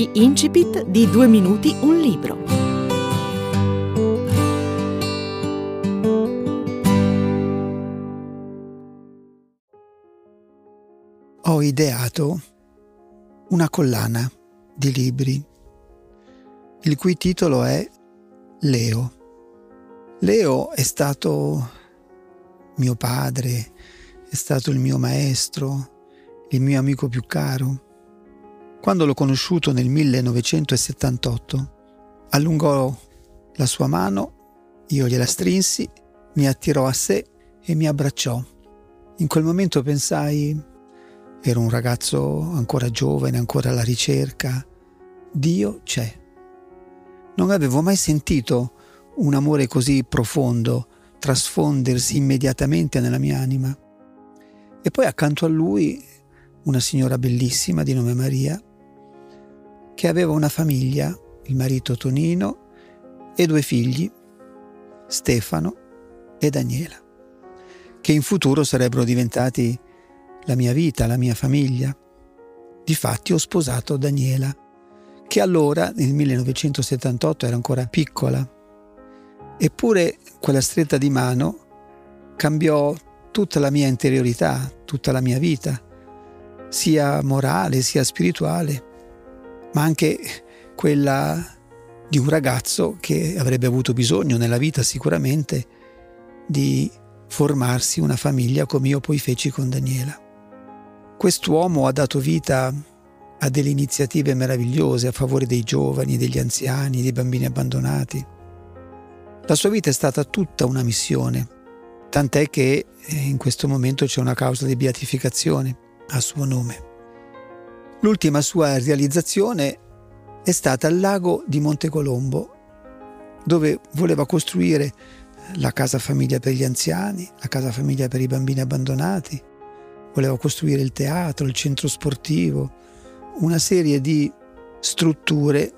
Gli incipit di Due minuti un libro. Ho ideato una collana di libri, il cui titolo è Leo. Leo è stato mio padre, è stato il mio maestro, il mio amico più caro. Quando l'ho conosciuto nel 1978, allungò la sua mano, io gliela strinsi, mi attirò a sé e mi abbracciò. In quel momento pensai, ero un ragazzo ancora giovane, ancora alla ricerca, Dio c'è. Non avevo mai sentito un amore così profondo trasfondersi immediatamente nella mia anima. E poi accanto a lui una signora bellissima di nome Maria, che aveva una famiglia, il marito Tonino e due figli, Stefano e Daniela, che in futuro sarebbero diventati la mia vita, la mia famiglia. Difatti ho sposato Daniela, che allora, nel 1978, era ancora piccola. Eppure quella stretta di mano cambiò tutta la mia interiorità, tutta la mia vita, sia morale sia spirituale ma anche quella di un ragazzo che avrebbe avuto bisogno nella vita sicuramente di formarsi una famiglia come io poi feci con Daniela. Quest'uomo ha dato vita a delle iniziative meravigliose a favore dei giovani, degli anziani, dei bambini abbandonati. La sua vita è stata tutta una missione, tant'è che eh, in questo momento c'è una causa di beatificazione a suo nome. L'ultima sua realizzazione è stata al lago di Montecolombo, dove voleva costruire la casa famiglia per gli anziani, la casa famiglia per i bambini abbandonati, voleva costruire il teatro, il centro sportivo, una serie di strutture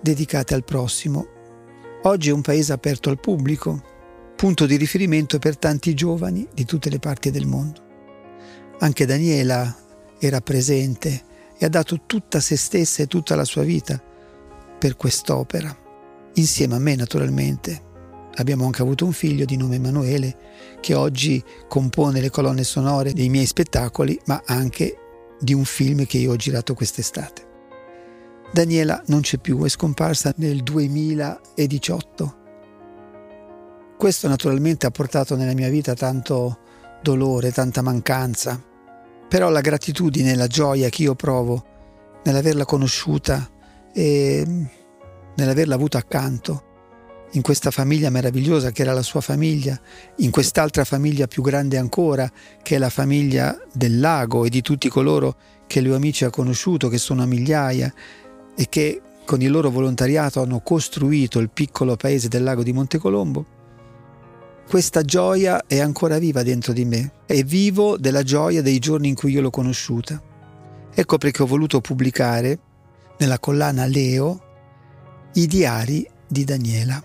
dedicate al prossimo. Oggi è un paese aperto al pubblico, punto di riferimento per tanti giovani di tutte le parti del mondo. Anche Daniela era presente e ha dato tutta se stessa e tutta la sua vita per quest'opera, insieme a me naturalmente. Abbiamo anche avuto un figlio di nome Emanuele che oggi compone le colonne sonore dei miei spettacoli, ma anche di un film che io ho girato quest'estate. Daniela non c'è più, è scomparsa nel 2018. Questo naturalmente ha portato nella mia vita tanto dolore, tanta mancanza, però la gratitudine, la gioia che io provo nell'averla conosciuta e nell'averla avuta accanto, in questa famiglia meravigliosa che era la sua famiglia, in quest'altra famiglia più grande ancora, che è la famiglia del lago e di tutti coloro che lui amici ha conosciuto, che sono a migliaia e che con il loro volontariato hanno costruito il piccolo paese del lago di Montecolombo, questa gioia è ancora viva dentro di me e vivo della gioia dei giorni in cui io l'ho conosciuta. Ecco perché ho voluto pubblicare nella collana Leo i diari di Daniela.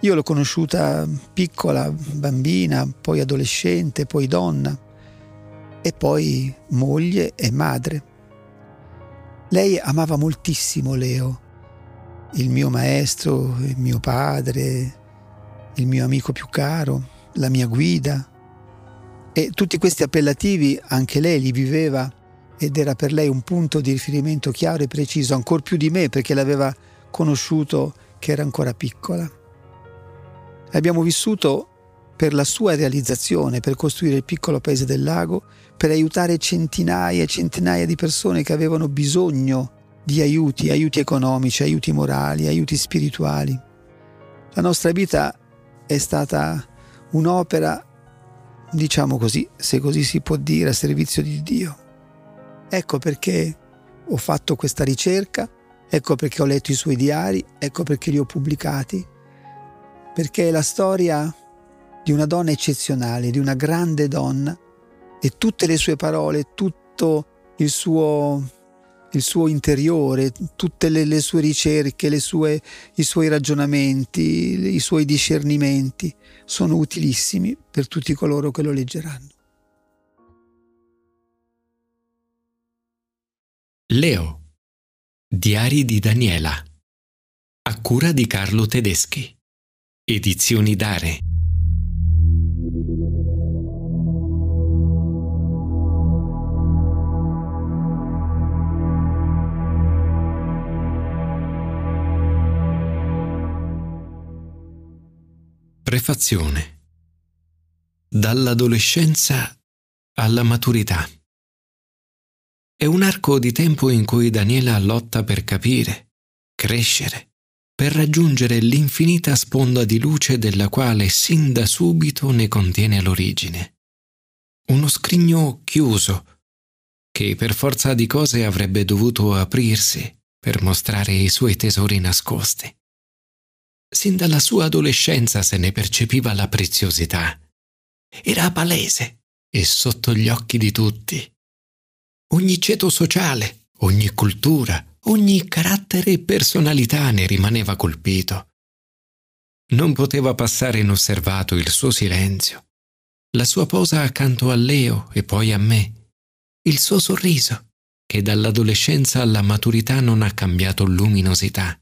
Io l'ho conosciuta piccola, bambina, poi adolescente, poi donna e poi moglie e madre. Lei amava moltissimo Leo, il mio maestro, il mio padre, il mio amico più caro, la mia guida. E tutti questi appellativi anche lei li viveva ed era per lei un punto di riferimento chiaro e preciso, ancor più di me perché l'aveva conosciuto che era ancora piccola. Abbiamo vissuto per la sua realizzazione, per costruire il piccolo paese del lago, per aiutare centinaia e centinaia di persone che avevano bisogno di aiuti, aiuti economici, aiuti morali, aiuti spirituali. La nostra vita è stata un'opera, diciamo così, se così si può dire, a servizio di Dio. Ecco perché ho fatto questa ricerca, ecco perché ho letto i suoi diari, ecco perché li ho pubblicati, perché è la storia di una donna eccezionale, di una grande donna e tutte le sue parole, tutto il suo il suo interiore, tutte le, le sue ricerche, le sue, i suoi ragionamenti, i suoi discernimenti sono utilissimi per tutti coloro che lo leggeranno. Leo Diari di Daniela. A cura di Carlo Tedeschi. Edizioni Dare. Prefazione. Dall'adolescenza alla maturità. È un arco di tempo in cui Daniela lotta per capire, crescere, per raggiungere l'infinita sponda di luce della quale sin da subito ne contiene l'origine. Uno scrigno chiuso, che per forza di cose avrebbe dovuto aprirsi per mostrare i suoi tesori nascosti. Sin dalla sua adolescenza se ne percepiva la preziosità. Era palese e sotto gli occhi di tutti ogni ceto sociale, ogni cultura, ogni carattere e personalità ne rimaneva colpito. Non poteva passare inosservato il suo silenzio, la sua posa accanto a Leo e poi a me, il suo sorriso, che dall'adolescenza alla maturità non ha cambiato luminosità.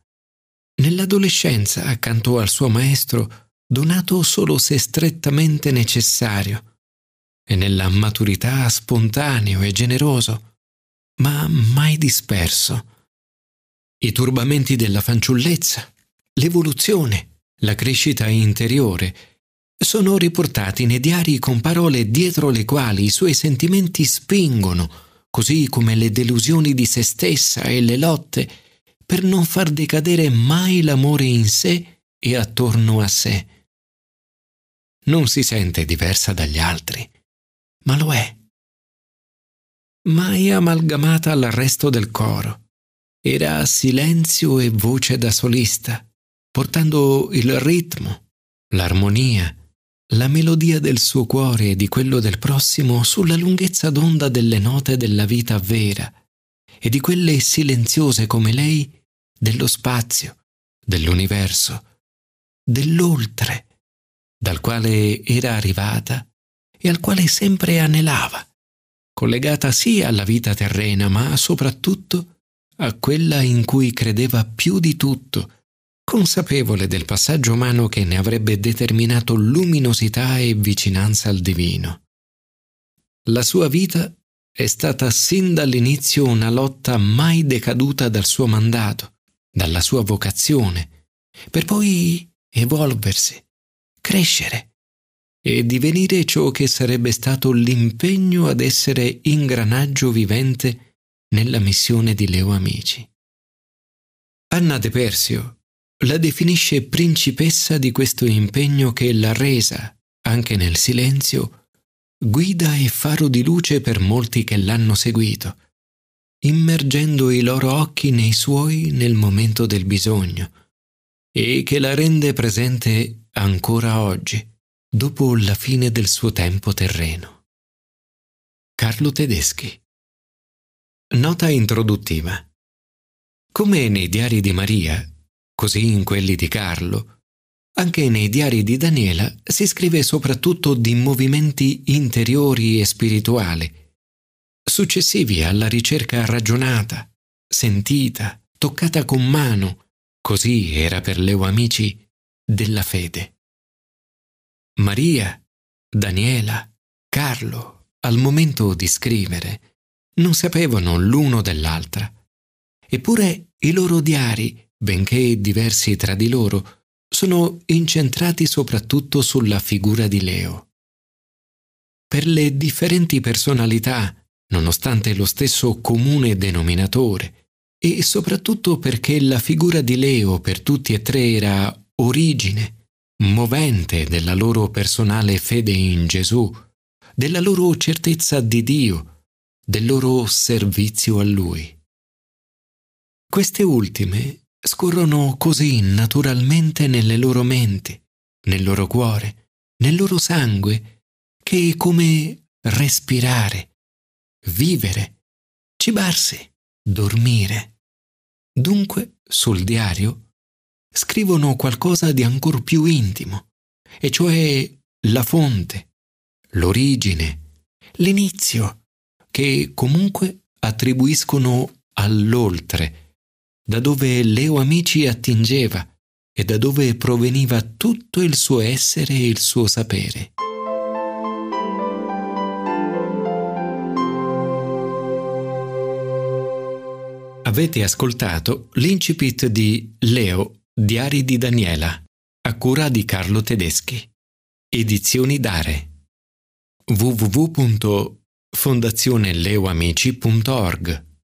Nell'adolescenza, accanto al suo maestro, donato solo se strettamente necessario, e nella maturità spontaneo e generoso, ma mai disperso. I turbamenti della fanciullezza, l'evoluzione, la crescita interiore sono riportati nei diari con parole dietro le quali i suoi sentimenti spingono, così come le delusioni di se stessa e le lotte, per non far decadere mai l'amore in sé e attorno a sé. Non si sente diversa dagli altri ma lo è. Mai amalgamata al resto del coro. Era silenzio e voce da solista, portando il ritmo, l'armonia, la melodia del suo cuore e di quello del prossimo sulla lunghezza d'onda delle note della vita vera e di quelle silenziose come lei dello spazio, dell'universo, dell'oltre, dal quale era arrivata e al quale sempre anelava, collegata sì alla vita terrena, ma soprattutto a quella in cui credeva più di tutto, consapevole del passaggio umano che ne avrebbe determinato luminosità e vicinanza al divino. La sua vita è stata sin dall'inizio una lotta mai decaduta dal suo mandato, dalla sua vocazione, per poi evolversi, crescere e divenire ciò che sarebbe stato l'impegno ad essere ingranaggio vivente nella missione di Leo Amici. Anna De Persio la definisce principessa di questo impegno che l'ha resa, anche nel silenzio, guida e faro di luce per molti che l'hanno seguito, immergendo i loro occhi nei suoi nel momento del bisogno, e che la rende presente ancora oggi dopo la fine del suo tempo terreno. Carlo Tedeschi Nota introduttiva Come nei diari di Maria, così in quelli di Carlo, anche nei diari di Daniela si scrive soprattutto di movimenti interiori e spirituali, successivi alla ricerca ragionata, sentita, toccata con mano, così era per Leo Amici, della fede. Maria, Daniela, Carlo, al momento di scrivere, non sapevano l'uno dell'altra. Eppure i loro diari, benché diversi tra di loro, sono incentrati soprattutto sulla figura di Leo. Per le differenti personalità, nonostante lo stesso comune denominatore, e soprattutto perché la figura di Leo per tutti e tre era origine, movente della loro personale fede in Gesù, della loro certezza di Dio, del loro servizio a Lui. Queste ultime scorrono così naturalmente nelle loro menti, nel loro cuore, nel loro sangue, che è come respirare, vivere, cibarsi, dormire. Dunque, sul diario scrivono qualcosa di ancor più intimo, e cioè la fonte, l'origine, l'inizio, che comunque attribuiscono all'oltre, da dove Leo Amici attingeva e da dove proveniva tutto il suo essere e il suo sapere. Avete ascoltato l'incipit di Leo, Diari di Daniela, a cura di Carlo Tedeschi. Edizioni Dare. www.fondazioneleoamici.org